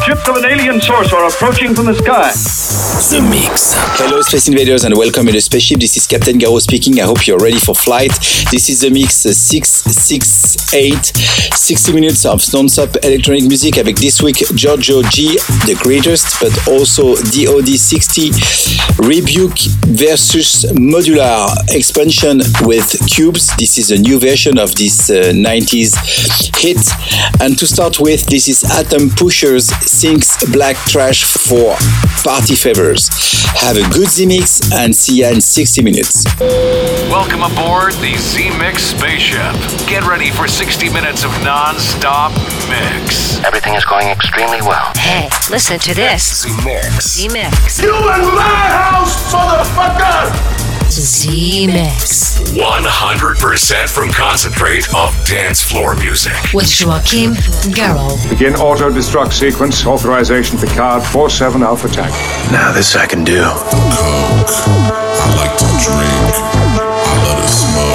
Ships of an alien source are approaching from the sky. The Mix. Hello, Space Invaders, and welcome in the spaceship. This is Captain Garraud speaking. I hope you're ready for flight. This is the mix uh, 668, 60 minutes of non-stop electronic music avec this week Giorgio G, the greatest, but also DOD 60, Rebuke versus Modular expansion with Cubes. This is a new version of this uh, 90s hit. And to start with, this is Atom Pushers Sinks Black Trash for Party Favors. Have a good Zemixx and see ya in 60 minutes. Welcome aboard the Zemixx spaceship. Get ready for 60 minutes of non stop mix. Everything is going extremely well. Hey, listen to this. The Mix. Zemixx. You in my house, motherfucker! Zemixx. 100% from concentrate of dance floor music. With Joachim Garraud. Begin auto destruct sequence. Authorization Picard 47 Alpha Tank. Now this I can do. Coke. I like to drink. I love to smoke.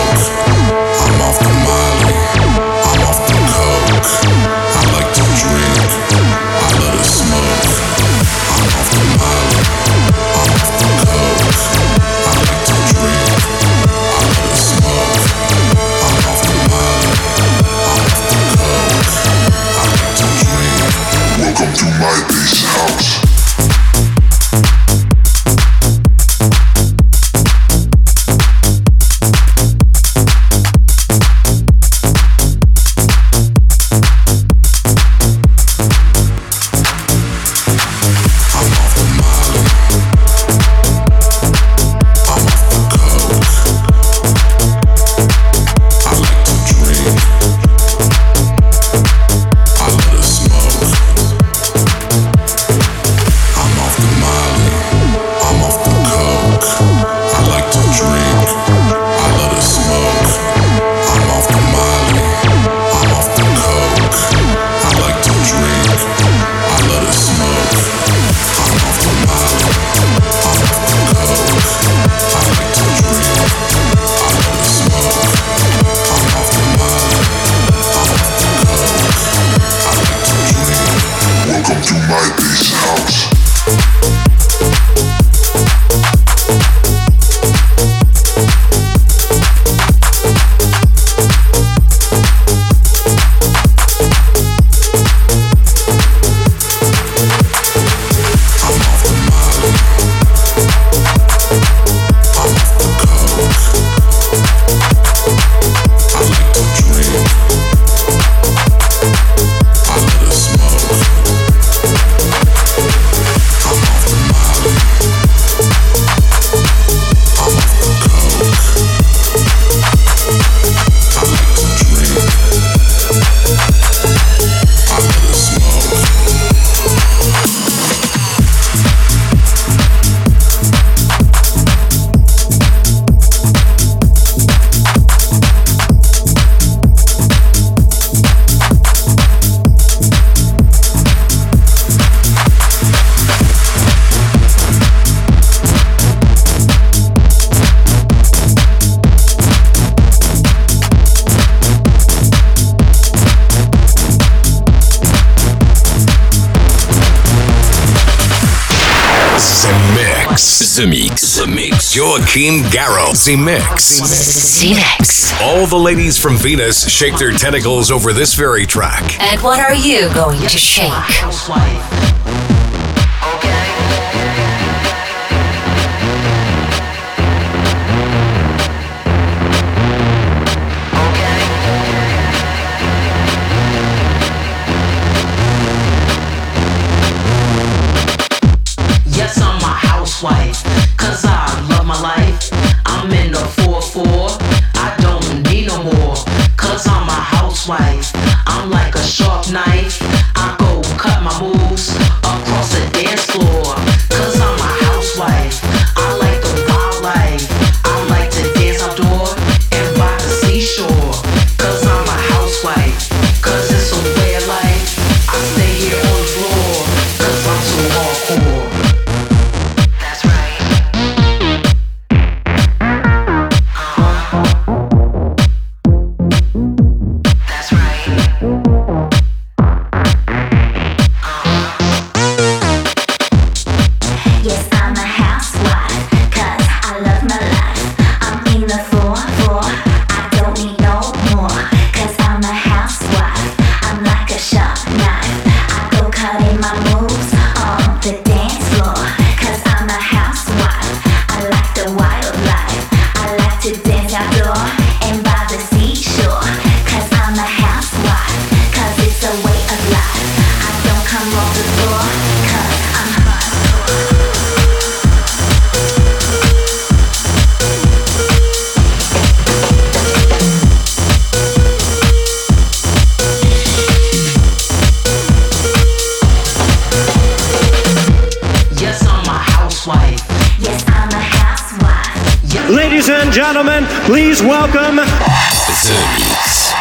Mix. Joachim Garraud. The Mix. Z Mix. All the ladies from Venus shake their tentacles over this very track. And what are you going to shake? Please welcome Zermes.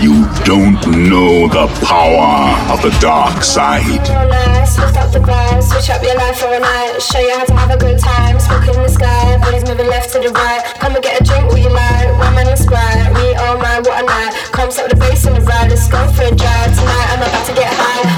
You don't know the power of the dark side. Lift up the vibe, switch up your life for a night. Show you how to have a good time. Smoke in the sky, bodies moving left to the right. Come and get a drink, what you like. One man and sprite, me, oh my, what a night. Comes up the bass and the ride, let's go for a drive tonight. I'm about to get high.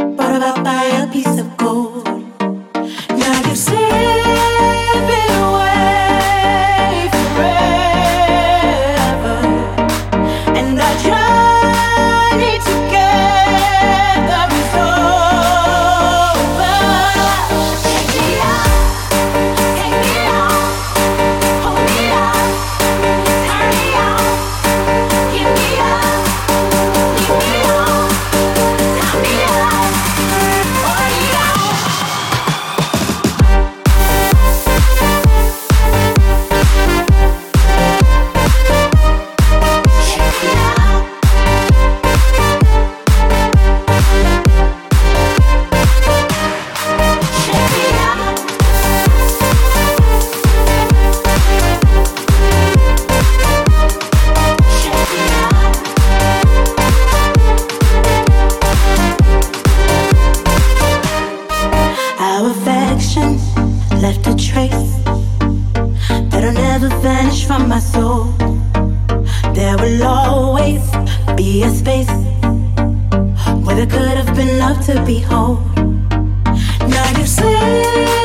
from my soul. There will always be a space where there could have been love to behold. Now you say.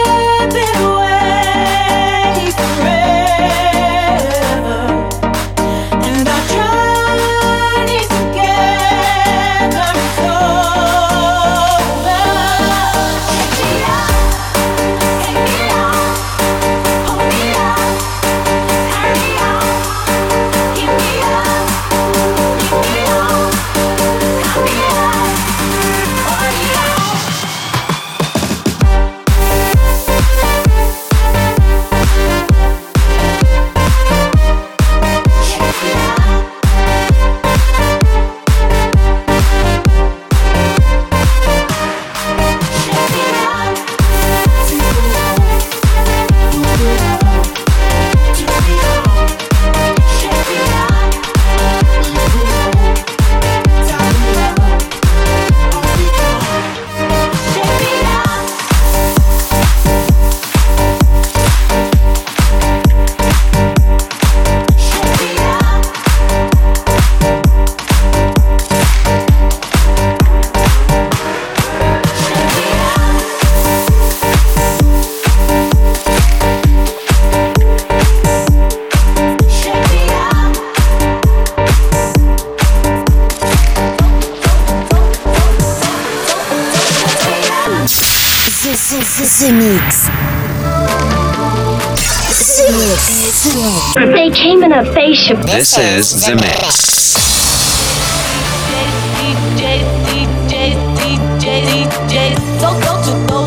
This is The Mix. You're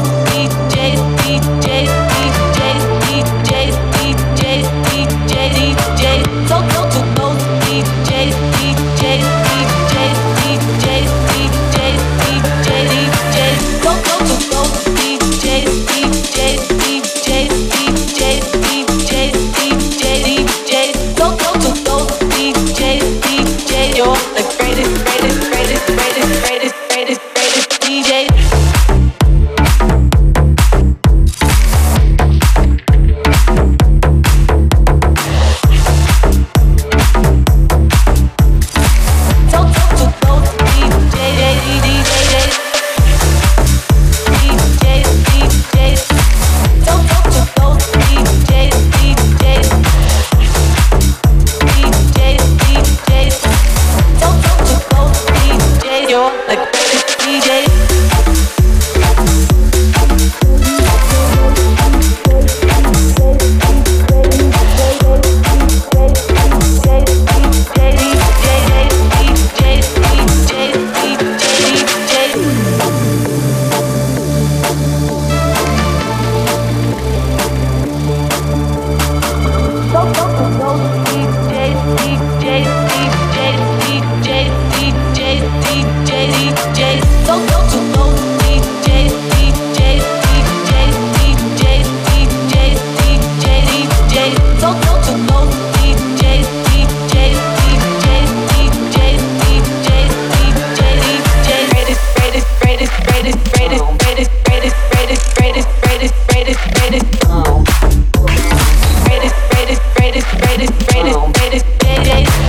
You thought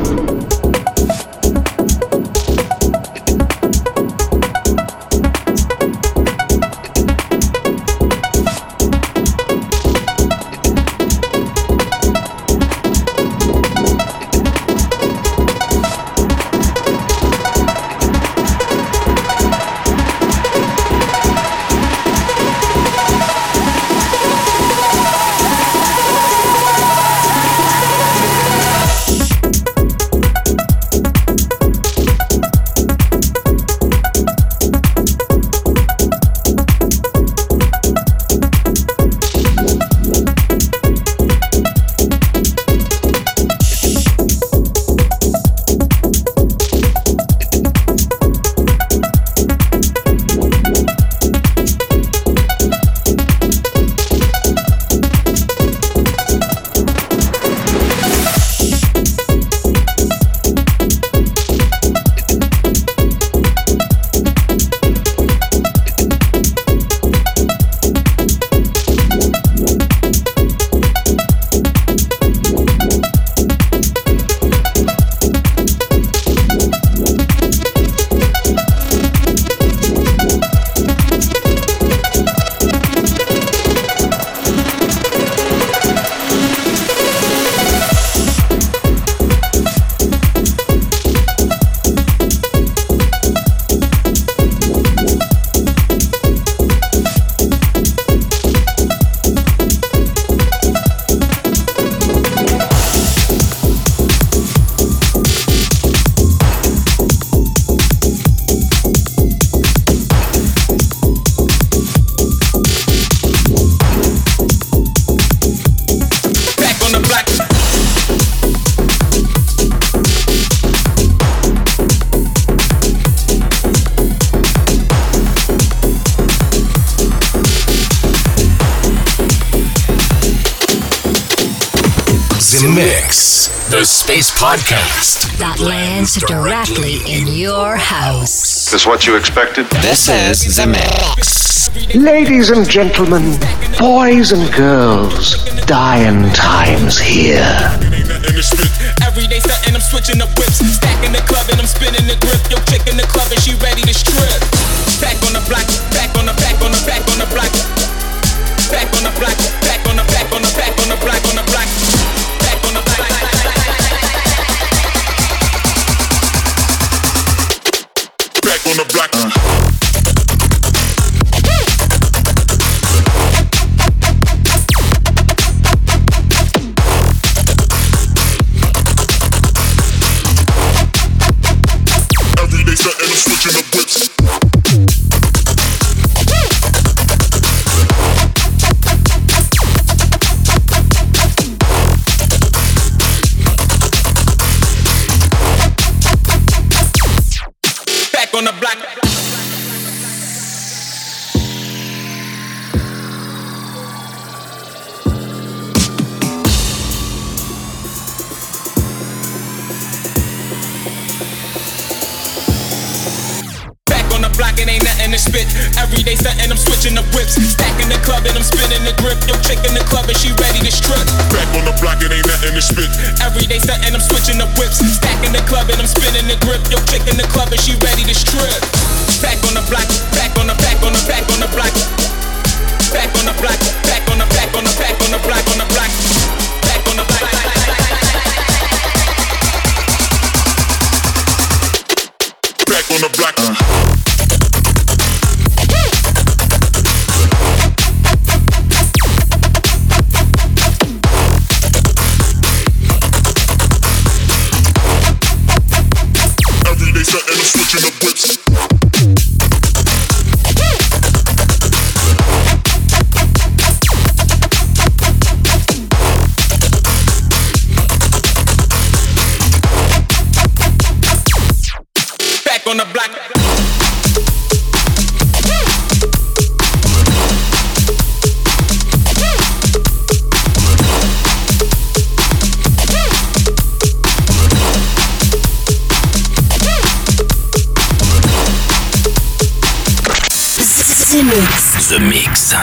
podcast that lands directly in your house. This what you expected? This is the mix. Ladies and gentlemen, boys and girls, dying times here. Every day setting, I'm switching the whips, stacking the club and I'm spinning the grip. on the black The Mix. The Mix.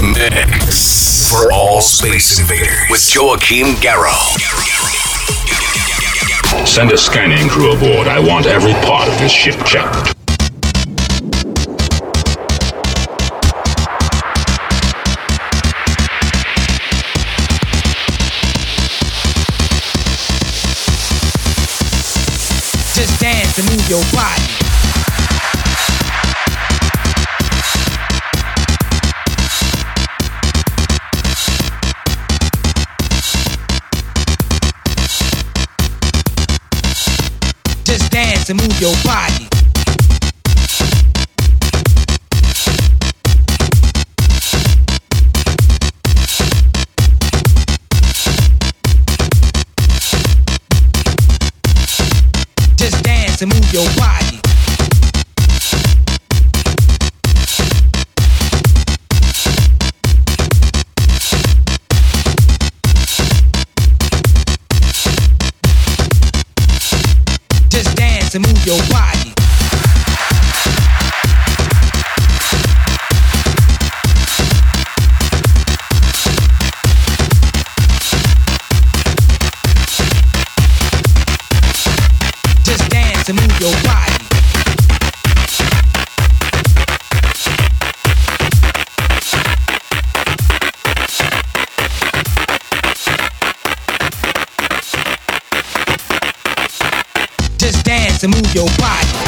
Mix. For All Space Invaders. With Joachim Garraud. Send a scanning crew aboard. I want every part of this ship checked. Just dance and move your body. dance and move your body. Just dance and move your body. your body. to move your body.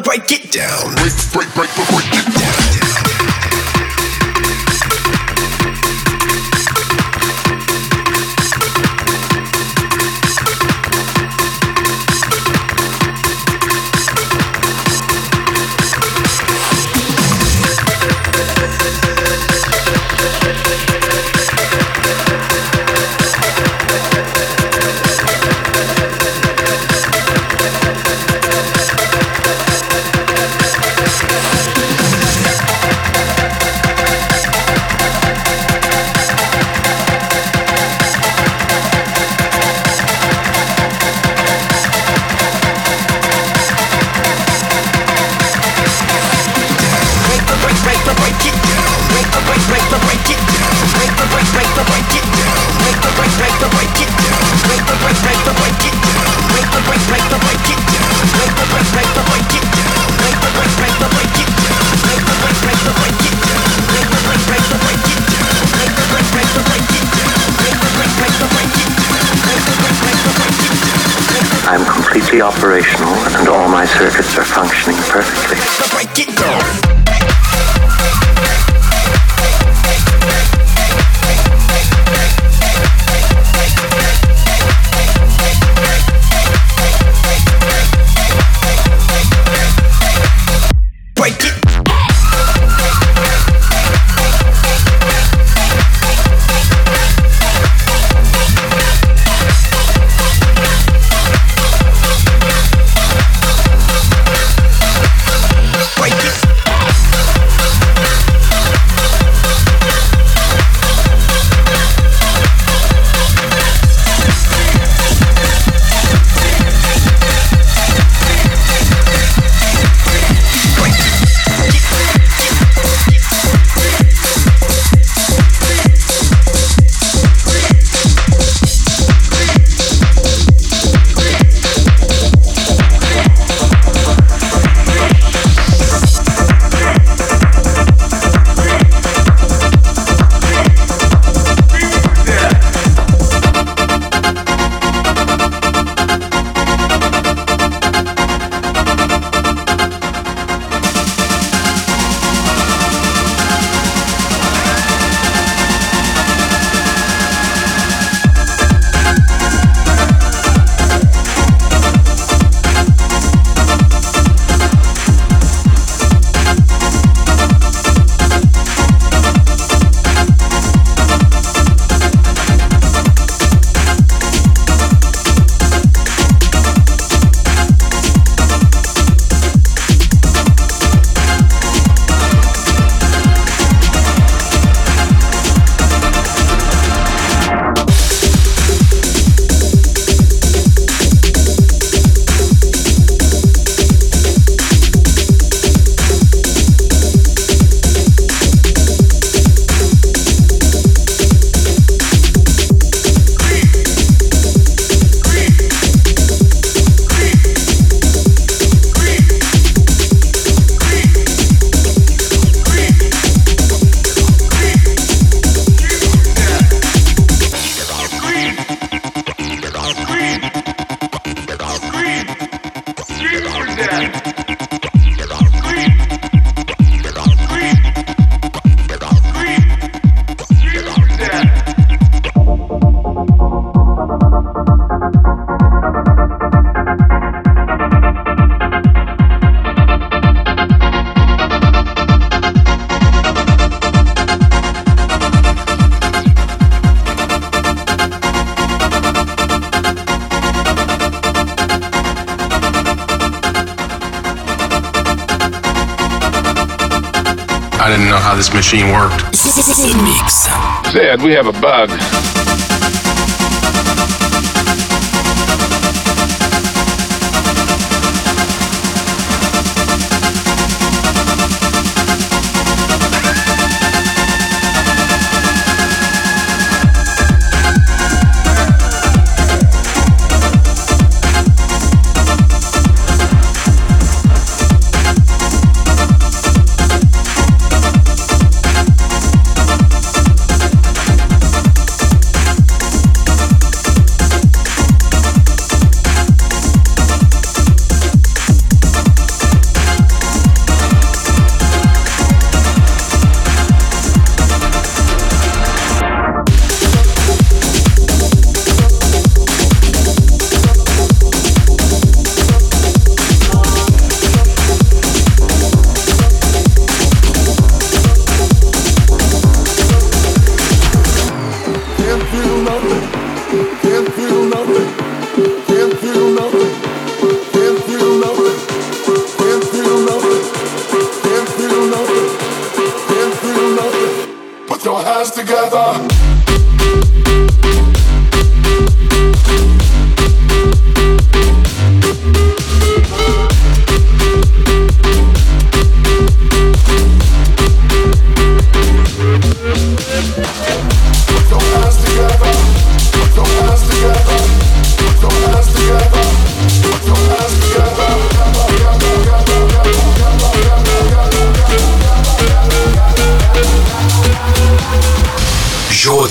break it down. Break, break, break, break. how this machine worked. Mix. Zed, we have a bug.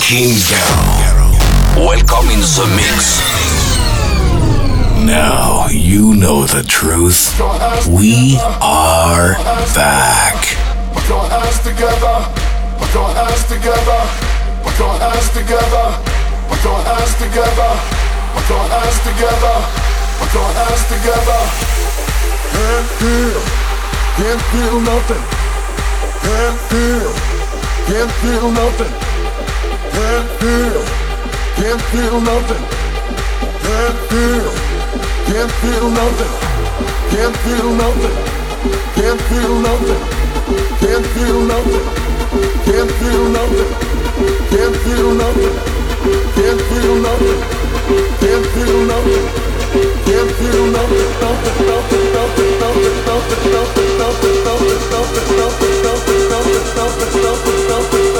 King Garraud. Welcome in the mix. Now you know the truth. We are back. Put your hands together. Put your hands together. Put your hands together. Put your hands together. Put your hands together. Put your hands together. Can't feel. Can't feel nothing. Can't feel. Can't feel nothing. Can't feel. Can't feel nothing. Can't feel. Can't feel nothing. Can't feel nothing. Can't feel nothing. Can't feel nothing. Can't feel nothing. Can't feel nothing. Can't feel nothing. Can't feel nothing. Can't feel nothing. Nothing. Nothing. Nothing. Nothing. Nothing. Nothing. Nothing. Nothing. Nothing. Nothing. Nothing. Nothing. Nothing. Nothing. Nothing.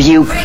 you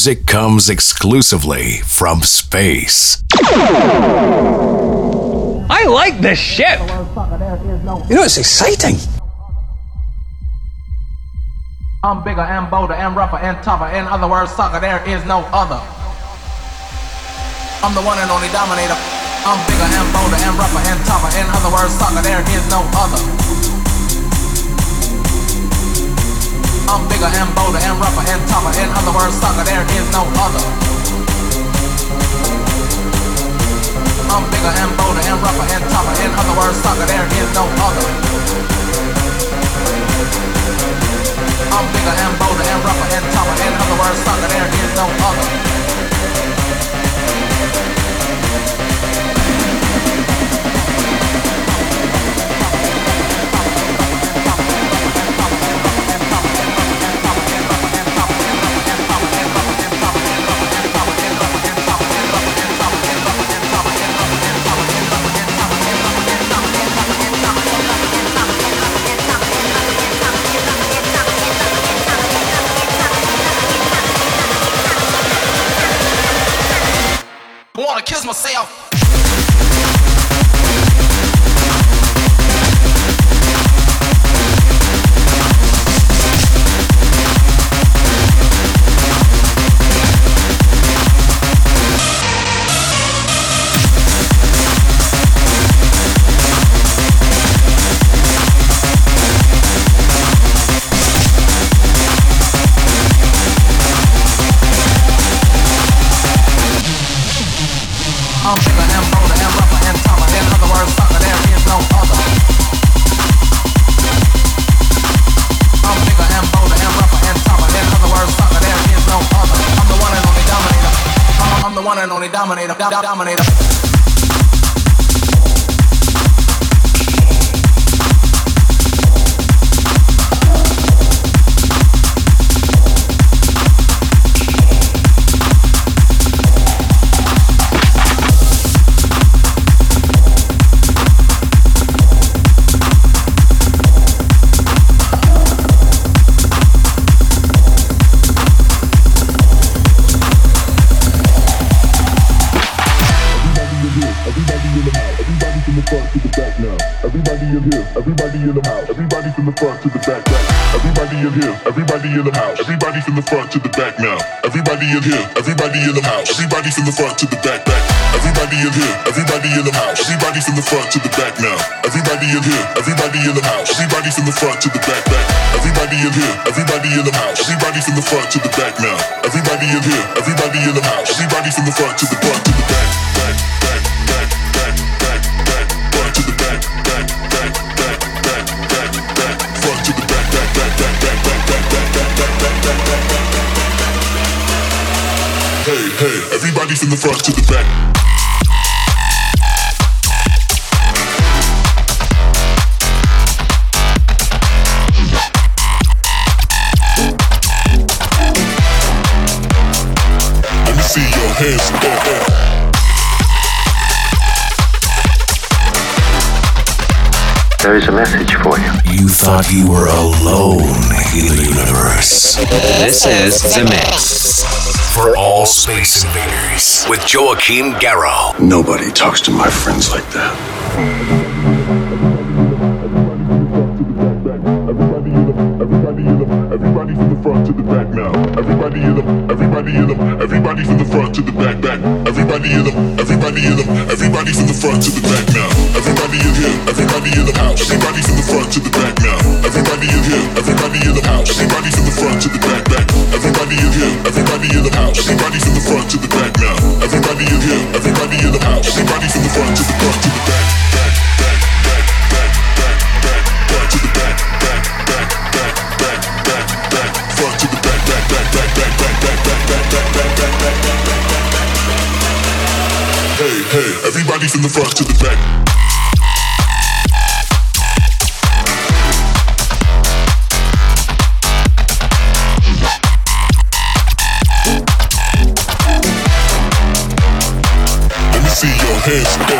music comes exclusively from space. I like this ship. You know, it's exciting. I'm bigger and bolder and rougher and tougher. In other words, sucker, there is no other. I'm the one and only dominator. I'm bigger and bolder and rougher and tougher. In other words, sucker, there is no other. I'm bigger and bolder and rougher and tougher. In other words, sucker, there is no other. I'm bigger and bolder and rougher and tougher. In other words, sucker, there is no other. I'm bigger and bolder and rougher and tougher. In other words, sucker, there is no other. Myself? The front to the back now. Everybody in here, everybody in the house, everybody from the front to the back, back. Everybody in here, everybody in the house, everybody from the front to the back now. Everybody in here, everybody in the house, everybody from the front to the back, back. Everybody in here, everybody in the house, everybody from the front to the back now. Everybody in here, everybody in the house, everybody from the front to the front from the front to the back. Let me see your hands. Oh, oh. There is a message for you. You thought you were alone in the universe. This is The Mix. For all space invaders with Joachim Garraud. Nobody talks to my friends like that. Everybody from the front to the back now. Everybody in them, everybody in them, everybody from the front to the back, back. Everybody in them, everybody in them, everybody from the front to the back now. Everybody in here, everybody in the house. Everybody from the front to the back now. Everybody in here, everybody in the house. Everybody from the front to the back, back. Everybody in here, everybody in the house. Everybody from the front to the back now. Everybody in here, everybody in the house. Everybody from the front to the front to the back, from the front to the back. Let me see your hands. Eh,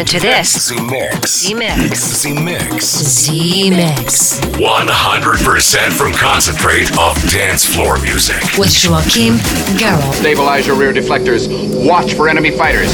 Listen to this. Zemixx. Z Mix. Zemixx. Z Mix. 100% from concentrate of dance floor music. With Joachim Garraud. Stabilize your rear deflectors. Watch for enemy fighters.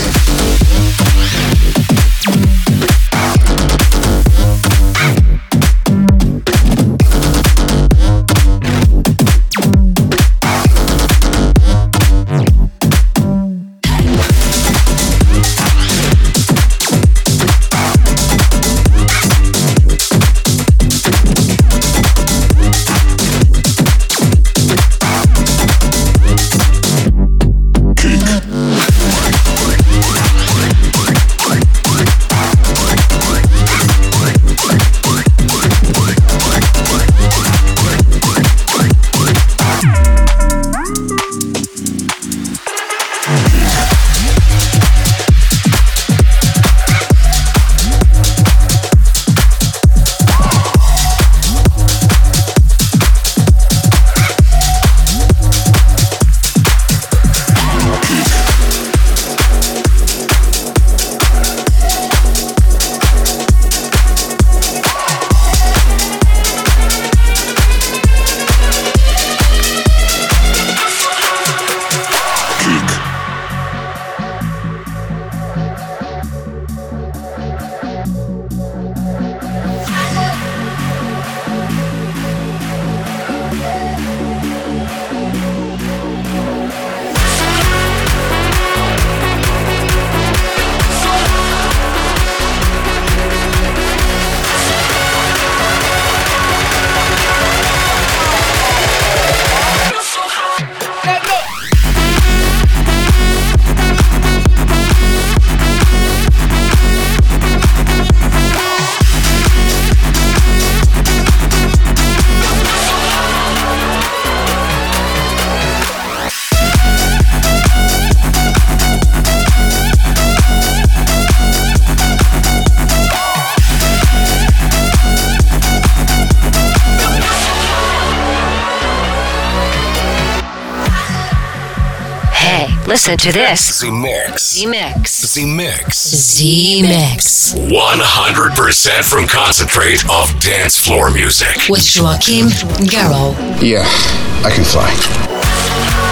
Listen to this. Zemixx. Z Mix. Zemixx. Z Mix. 100% from concentrate of dance floor music. With Joachim Garraud. Yeah, I can fly.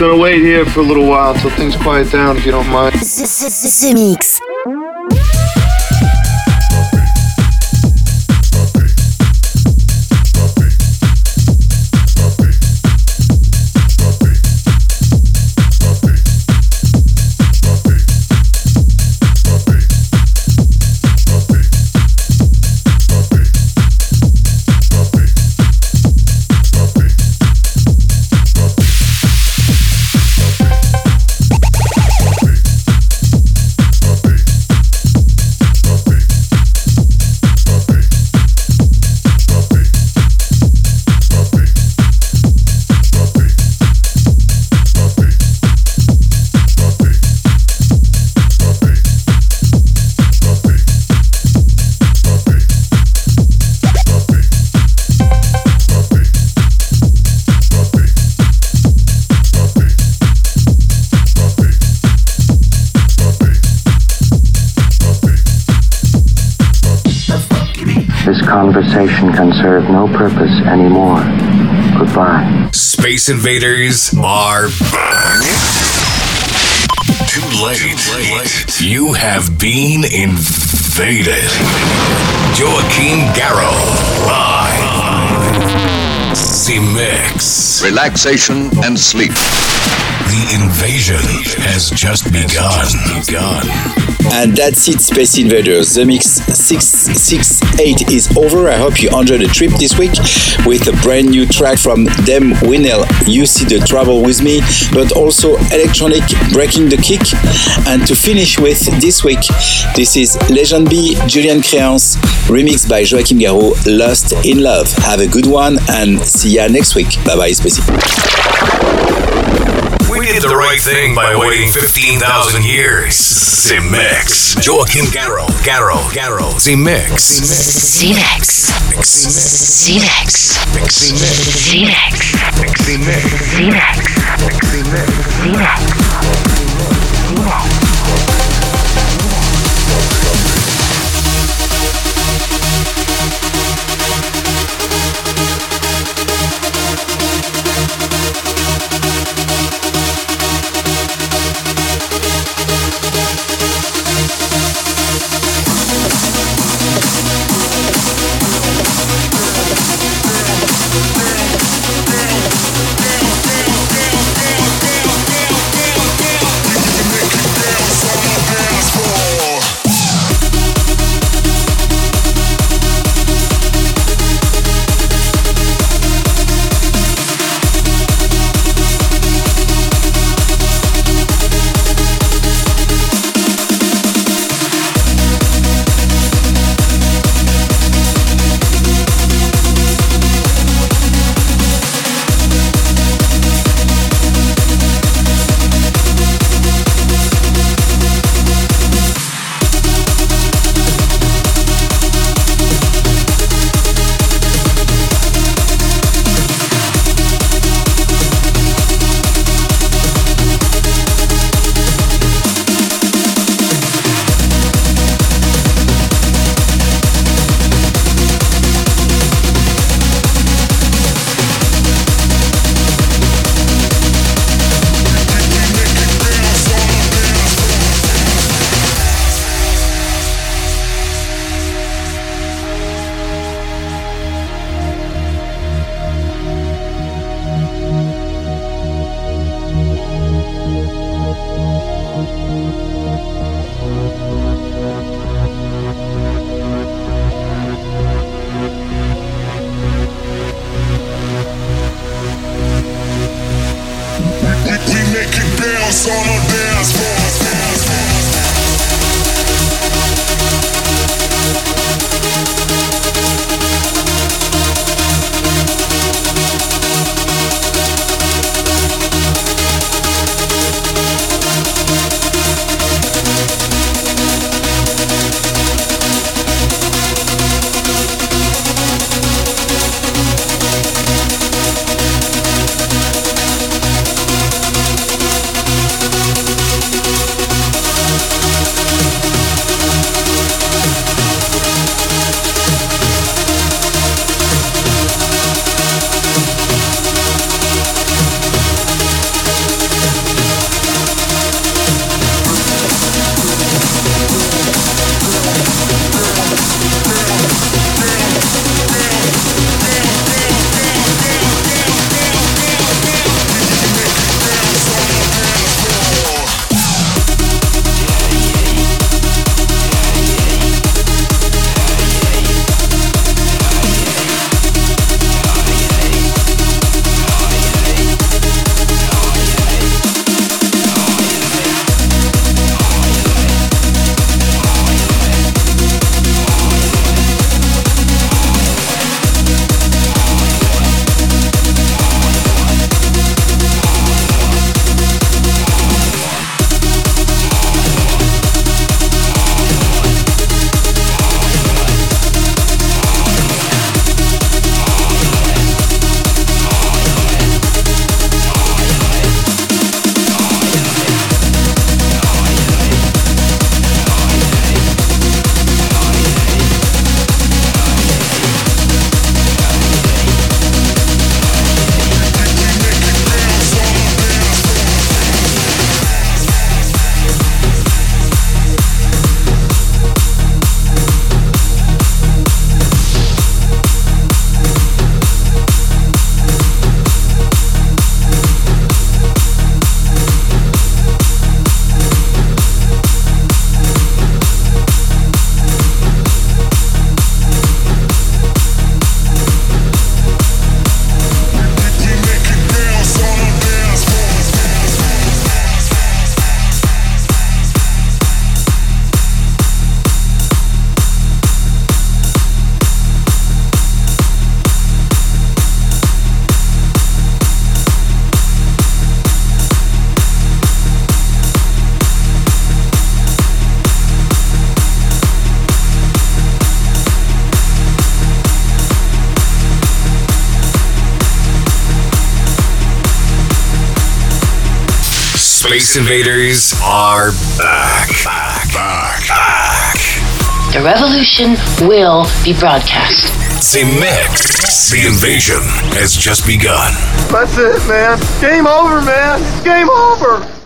Gonna wait here for a little while until things quiet down, if you don't mind. The Mix. Conversation can serve no purpose anymore. Goodbye. Space invaders are back. Too late. You have been invaded. Joachim Garraud. Live. Z Mix. Relaxation and sleep. The invasion has just begun. Begun. And that's it, Space Invaders. Zemixx 668 is over. I hope you enjoyed the trip this week with a brand new track from Dem Winnell, You See the Trouble With Me, but also electronic Breaking the Kick. And to finish with this week, this is Legend B, Julian Créance, remixed by Joachim Garraud, Lost in Love. Have a good one and see ya next week. Bye bye, Spacey. We did the right thing by waiting 15,000 years. Z Mix. Joachim Garraud. Garraud. Garraud. Z Mix. Zemixx. Z Mix. Z Mix. Z Space Invaders are back. Back. Back. Back. The revolution will be broadcast. The mix. The invasion has just begun. That's it, man. Game over, man. It's game over.